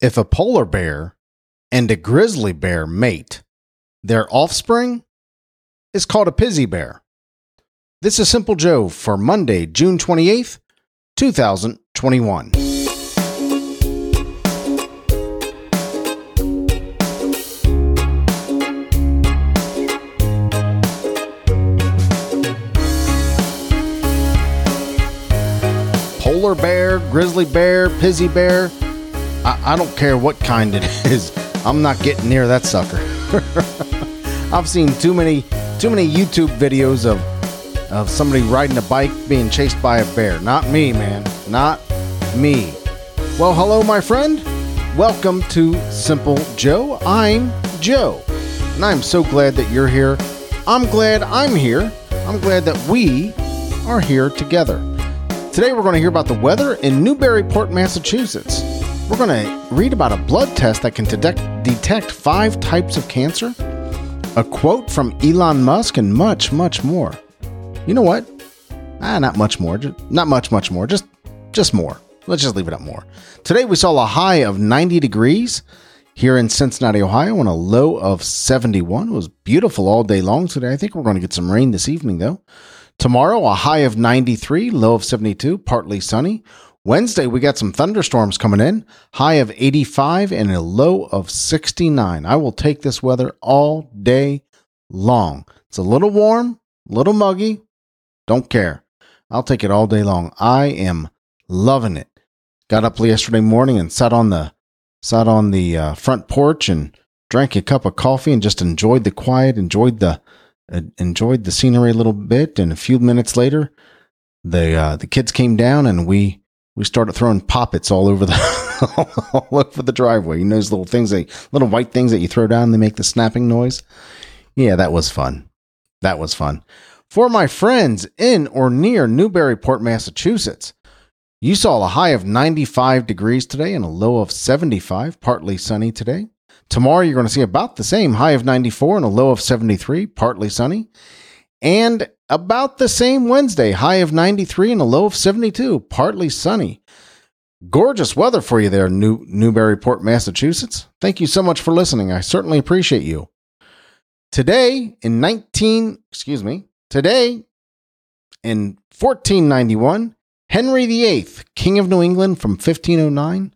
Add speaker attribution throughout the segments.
Speaker 1: If a polar bear and a grizzly bear mate, their offspring is called a pizzly bear. This is Simple Joe for Monday, June 28th, 2021. Polar bear, grizzly bear, pizzly bear. I, I don't care what kind it is. I'm not getting near that sucker. I've seen too many too many YouTube videos of of somebody riding a bike being chased by a bear. Not me, man. Not me. Well, hello, my friend. Welcome to Simple Joe. I'm Joe, and I'm so glad that you're here. I'm glad I'm here. I'm glad that we are here together. Today, we're going to hear about the weather in Newburyport, Massachusetts. We're going to read about a blood test that can detect, detect five types of cancer, a quote from Elon Musk, and much, much more. You know what? Ah, not much more. Not much, much more. Just, just more. Let's just leave it at more. Today we saw a high of 90 degrees here in Cincinnati, Ohio, and a low of 71. It was beautiful all day long today. I think we're going to get some rain this evening, though. Tomorrow, a high of 93, low of 72, partly sunny. Wednesday, we got some thunderstorms coming in, high of 85 and a low of 69. I will take this weather all day long. It's a little warm, a little muggy. Don't care. I'll take it all day long. I am loving it. Got up yesterday morning and sat on the sat on the uh, front porch and drank a cup of coffee and just enjoyed the quiet, enjoyed the uh, enjoyed the scenery a little bit. And a few minutes later, the uh, the kids came down and we we started throwing poppets all over the all over the driveway. You know those little things, that, little white things that you throw down, they make the snapping noise. Yeah, that was fun. That was fun. For my friends in or near Newburyport, Massachusetts, you saw a high of 95 degrees today and a low of 75, partly sunny today. Tomorrow, you're going to see about the same high of 94 and a low of 73, partly sunny. And about the same Wednesday, high of 93 and a low of 72, partly sunny. Gorgeous weather for you there, New Newburyport, Massachusetts. Thank you so much for listening. I certainly appreciate you. Today in 19, excuse me, today in 1491, Henry VIII, King of New England from 1509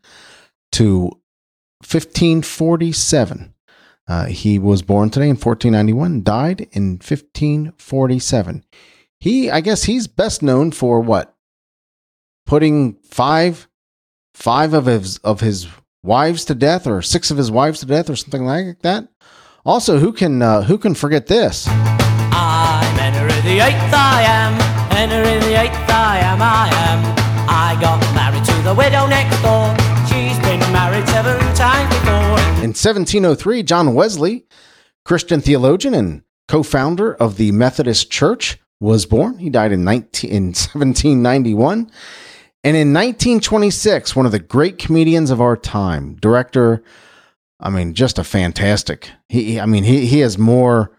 Speaker 1: to 1547. Uh, he was born today in 1491, died in 1547. He, I guess, he's best known for what? Putting five, five of his of his wives to death, or six of his wives to death, or something like that. Also, who can uh, who can forget this?
Speaker 2: I'm Henry the Eighth. I am Henry the Eighth. I am. I am. I got married to the widow next door.
Speaker 1: In 1703, John Wesley, Christian theologian and co-founder of the Methodist Church, was born. He died in, 19, in 1791. And in 1926, one of the great comedians of our time, director, I mean, just a fantastic. He, I mean, he he has more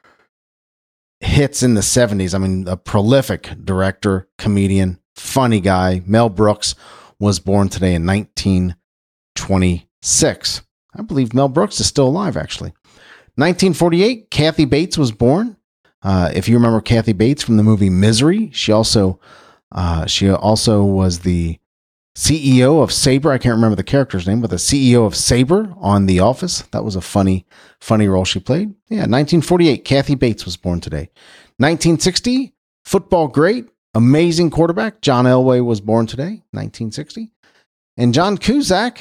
Speaker 1: hits in the 70s. I mean, a prolific director, comedian, funny guy. Mel Brooks was born today in 1926. I believe Mel Brooks is still alive, actually. 1948, Kathy Bates was born. Uh, if you remember Kathy Bates from the movie Misery, she also uh, she also was the CEO of Sabre. I can't remember the character's name, but the CEO of Sabre on The Office. That was a funny, funny role she played. Yeah, 1948, Kathy Bates was born today. 1960, football great, amazing quarterback, John Elway was born today, 1960. And John Cusack,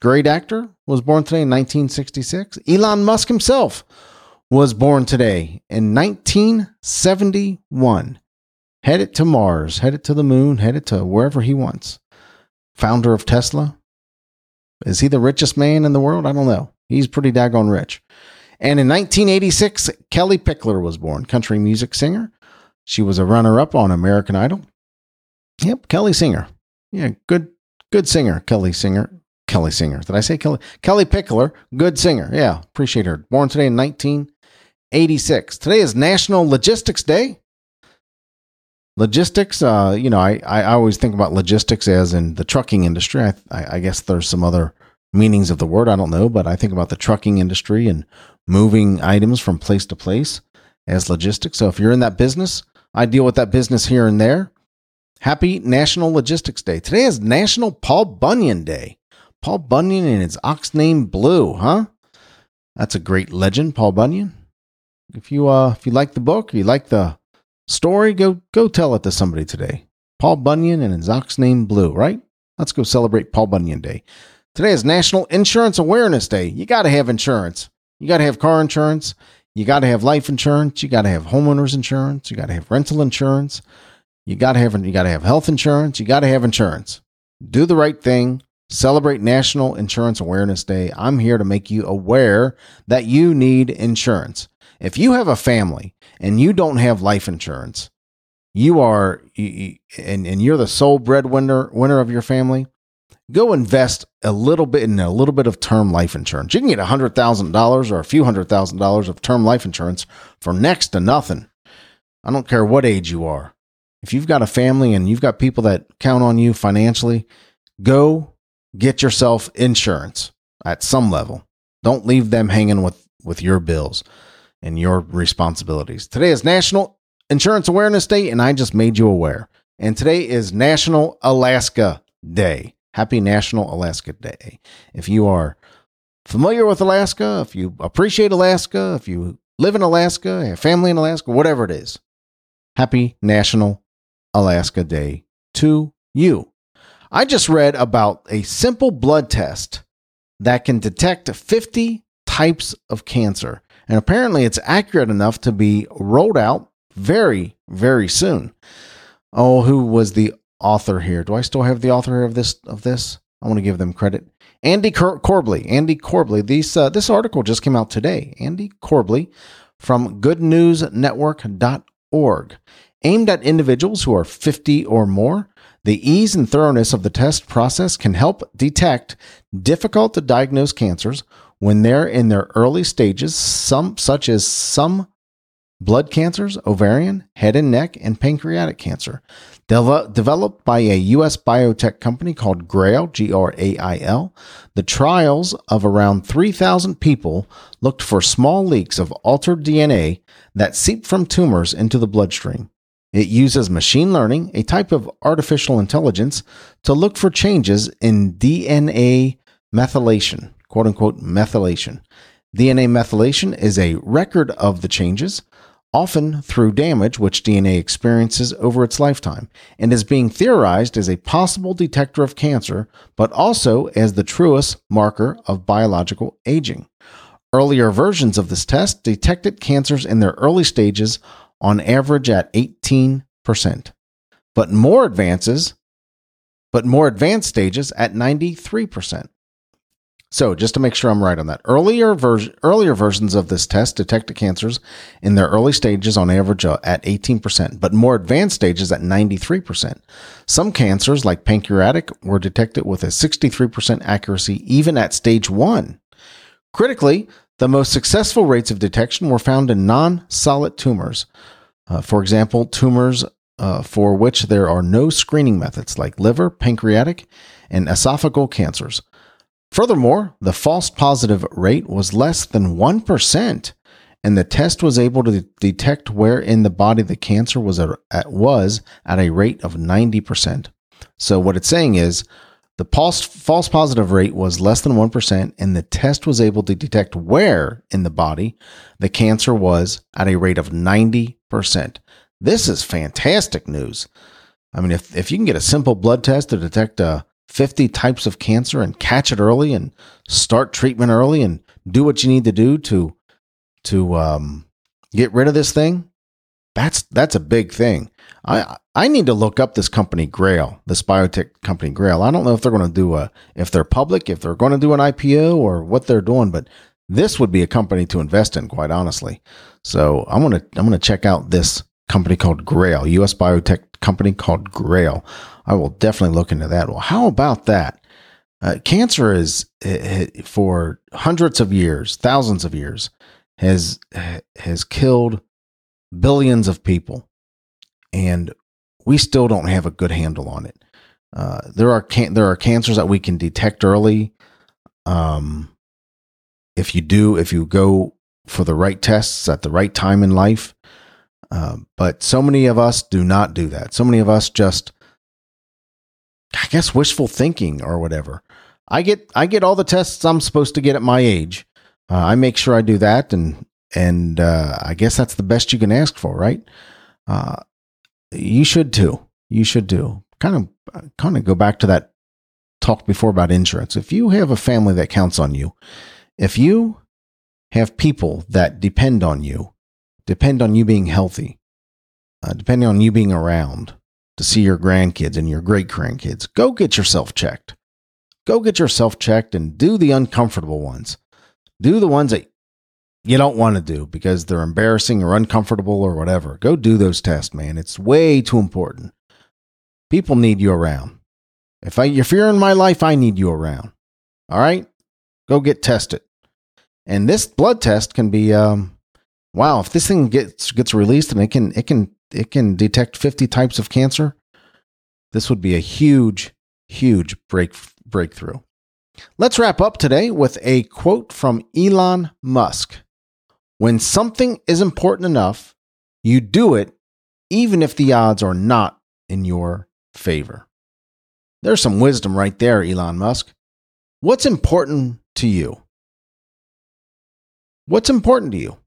Speaker 1: great actor, was born today in 1966. Elon Musk himself was born today in 1971. Headed to Mars, headed to the moon, headed to wherever he wants founder of Tesla. Is he the richest man in the world? I don't know. He's pretty daggone rich. And in 1986, Kellie Pickler was born, country music singer. She was a runner up on American Idol. Yep, Kelly Singer. Yeah, good good singer, Kelly Singer. Kelly Singer. Did I say Kelly? Kellie Pickler, good singer. Yeah, appreciate her. Born today in 1986. Today is National Logistics Day logistics uh, you know I, I always think about logistics as in the trucking industry I, I, I guess there's some other meanings of the word. I don't know, but I think about the trucking industry and moving items from place to place as logistics. So if you're in that business, I deal with that business here and there. Happy National Logistics Day. Today is National Paul Bunyan Day. Paul Bunyan and his ox named Blue, huh? That's a great legend, Paul Bunyan. If you uh if you like the book, you like the story, go go tell it to somebody today. Paul Bunyan and his ox named Blue, right? Let's go celebrate Paul Bunyan Day. Today is National Insurance Awareness Day. You got to have insurance. You got to have car insurance. You got to have life insurance. You got to have homeowners insurance. You got to have rental insurance. You got to have you got to have health insurance. You got to have insurance. Do the right thing. Celebrate National Insurance Awareness Day. I'm here to make you aware that you need insurance. If you have a family and you don't have life insurance, you are and, and you're the sole breadwinner winner of your family, go invest a little bit in a little bit of term life insurance. You can get $100,000 or a few hundred thousand dollars of term life insurance for next to nothing. I don't care what age you are. If you've got a family and you've got people that count on you financially, go get yourself insurance at some level. Don't leave them hanging with, with your bills and your responsibilities. Today is National Insurance Awareness Day, and I just made you aware. And today is National Alaska Day. Happy National Alaska Day. If you are familiar with Alaska, if you appreciate Alaska, if you live in Alaska, have family in Alaska, whatever it is, happy National Alaska Day to you. I just read about a simple blood test that can detect 50 types of cancer. And apparently, it's accurate enough to be rolled out very, very soon. Oh, who was the author here? Do I still have the author of this? Of this, I want to give them credit. Andy Cor- Corbley. Andy Corbley. These uh, this article just came out today. Andy Corbley from GoodNewsNetwork.org, aimed at individuals who are 50 or more. The ease and thoroughness of the test process can help detect difficult to diagnose cancers when they're in their early stages, some such as some blood cancers, ovarian, head and neck, and pancreatic cancer. De- developed by a U.S. biotech company called GRAIL, G R A I L, the trials of around 3,000 people looked for small leaks of altered DNA that seep from tumors into the bloodstream. It uses machine learning, a type of artificial intelligence, to look for changes in DNA methylation, quote unquote methylation. DNA methylation is a record of the changes, often through damage which DNA experiences over its lifetime, and is being theorized as a possible detector of cancer, but also as the truest marker of biological aging. Earlier versions of this test detected cancers in their early stages on average at 18%, but more advances, but more advanced stages at 93%. So, just to make sure I'm right on that, earlier version, earlier versions of this test detected cancers in their early stages on average uh, at 18%, but more advanced stages at 93%. Some cancers, like pancreatic, were detected with a 63% accuracy even at stage 1. Critically, the most successful rates of detection were found in non-solid tumors. Uh, for example, tumors uh, for which there are no screening methods like liver, pancreatic, and esophageal cancers. Furthermore, the false positive rate was less than 1%, and the test was able to detect where in the body the cancer was at, was at a rate of 90%. So, what it's saying is the false, false positive rate was less than 1%, and the test was able to detect where in the body the cancer was at a rate of 90%. This is fantastic news. I mean, if, if you can get a simple blood test to detect a 50 types of cancer and catch it early and start treatment early and do what you need to do to to um, get rid of this thing that's that's a big thing i i need to look up this company grail this biotech company grail i don't know if they're going to do a if they're public if they're going to do an ipo or what they're doing but this would be a company to invest in quite honestly so i'm to i'm to check out this company called grail us biotech company called grail I will definitely look into that. Well, how about that? Uh, cancer is eh, eh, for hundreds of years, thousands of years, has eh, has killed billions of people, and we still don't have a good handle on it. Uh, there are can- there are cancers that we can detect early. Um, if you do, if you go for the right tests at the right time in life, uh, but so many of us do not do that. So many of us just, I guess, wishful thinking or whatever. I get I get all the tests I'm supposed to get at my age. Uh, I make sure I do that, and and uh, I guess that's the best you can ask for, right? You should too. You should do. Kind of kind of go back to that talk before about insurance. If you have a family that counts on you, if you have people that depend on you, depend on you being healthy, uh, depending on you being around to see your grandkids and your great grandkids, go get yourself checked go get yourself checked and do the uncomfortable ones. Do the ones that you don't want to do because they're embarrassing or uncomfortable or whatever. Go do those tests, man. It's way too important. People need you around. If I if you're in my life, I need you around. All right? Go get tested. And this blood test can be um wow, if this thing gets gets released and it can it can it can detect 50 types of cancer, this would be a huge huge break breakthrough. Let's wrap up today with a quote from Elon Musk. When something is important enough, you do it even if the odds are not in your favor. There's some wisdom right there, Elon Musk. What's important to you? What's important to you?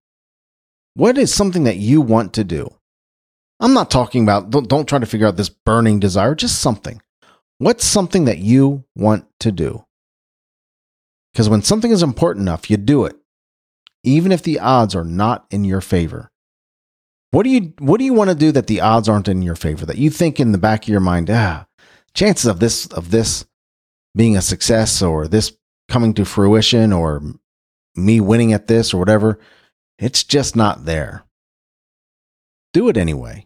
Speaker 1: What is something that you want to do? I'm not talking about, don't, don't try to figure out this burning desire, just something. What's something that you want to do? Because when something is important enough, you do it, even if the odds are not in your favor. What do you what do you want to do that the odds aren't in your favor? That you think in the back of your mind, ah, chances of this of this being a success or this coming to fruition or me winning at this or whatever, it's just not there. Do it anyway.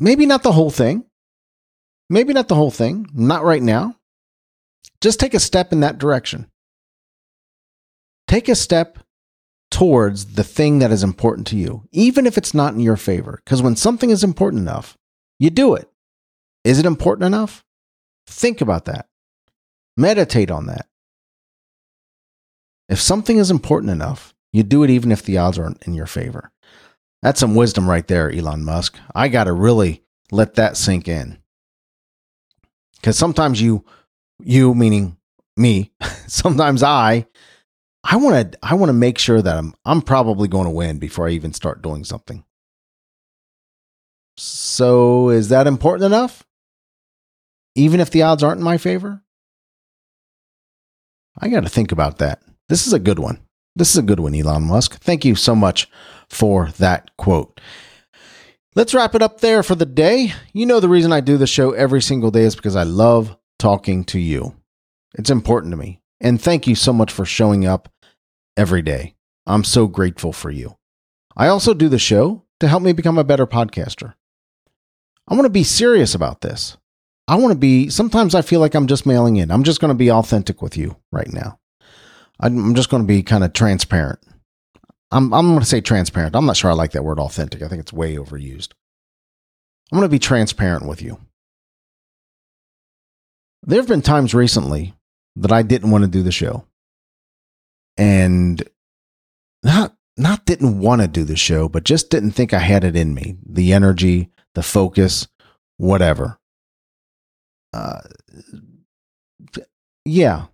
Speaker 1: Maybe not the whole thing. Maybe not the whole thing, not right now. Just take a step in that direction. Take a step towards the thing that is important to you, even if it's not in your favor. Because when something is important enough, you do it. Is it important enough? Think about that. Meditate on that. If something is important enough, you do it even if the odds aren't in your favor. That's some wisdom right there, Elon Musk. I got to really let that sink in because sometimes you you meaning me sometimes i i want to i want to make sure that i'm i'm probably going to win before i even start doing something. So is that important enough? Even if the odds aren't in my favor? I got to think about that. This is a good one. This is a good one elon musk. Thank you so much for that quote. Let's wrap it up there for the day. You know, the reason I do the show every single day is because I love talking to you. It's important to me. And thank you so much for showing up every day. I'm so grateful for you. I also do the show to help me become a better podcaster. I want to be serious about this. I want to be, sometimes I feel like I'm just mailing in. I'm just going to be authentic with you right now. I'm just going to be kind of transparent. I'm I'm going to say transparent. I'm not sure I like that word authentic. I think it's way overused. I'm going to be transparent with you. There have been times recently that I didn't want to do the show. And not not didn't want to do the show, but just didn't think I had it in me. The energy, the focus, whatever. Uh yeah.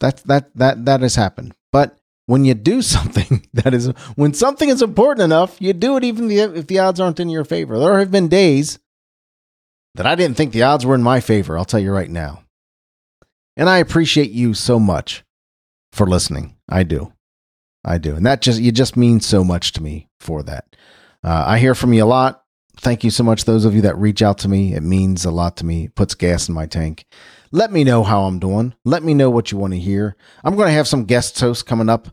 Speaker 1: That that that that has happened. But when you do something that is when something is important enough, you do it even if the odds aren't in your favor. There have been days that I didn't think the odds were in my favor, I'll tell you right now. And I appreciate you so much for listening. I do. I do. And that just you just mean so much to me for that. Uh, I hear from you a lot. Thank you so much those of you that reach out to me. It means a lot to me. It puts gas in my tank. Let me know how I'm doing. Let me know what you want to hear. I'm going to have some guest hosts coming up,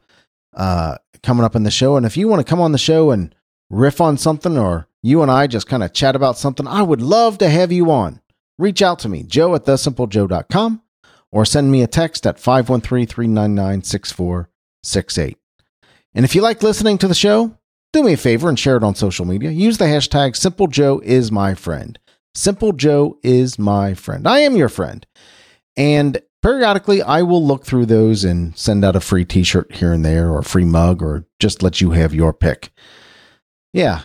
Speaker 1: uh, coming up in the show. And if you want to come on the show and riff on something, or you and I just kind of chat about something, I would love to have you on. Reach out to me, joe at thesimplejoe.com, or send me a text at 513 399 6468. And if you like listening to the show, do me a favor and share it on social media. Use the hashtag SimpleJoe is my friend. Simple Joe is my friend. I am your friend. And periodically I will look through those and send out a free t shirt here and there or a free mug or just let you have your pick. Yeah.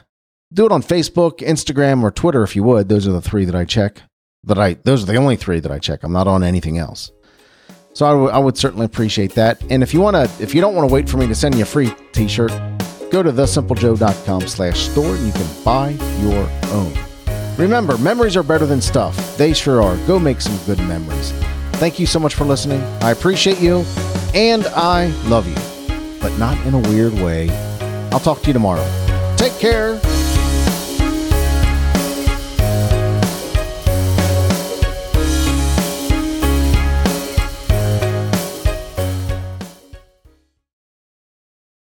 Speaker 1: Do it on Facebook, Instagram, or Twitter if you would. Those are the three that I check. That I those are the only three that I check. I'm not on anything else. So I, w- I would certainly appreciate that. And if you want to, if you don't want to wait for me to send you a free T-shirt, go to thesimplejoe.com slash store and you can buy your own. Remember, memories are better than stuff. They sure are. Go make some good memories. Thank you so much for listening. I appreciate you, and I love you, but not in a weird way. I'll talk to you tomorrow. Take care.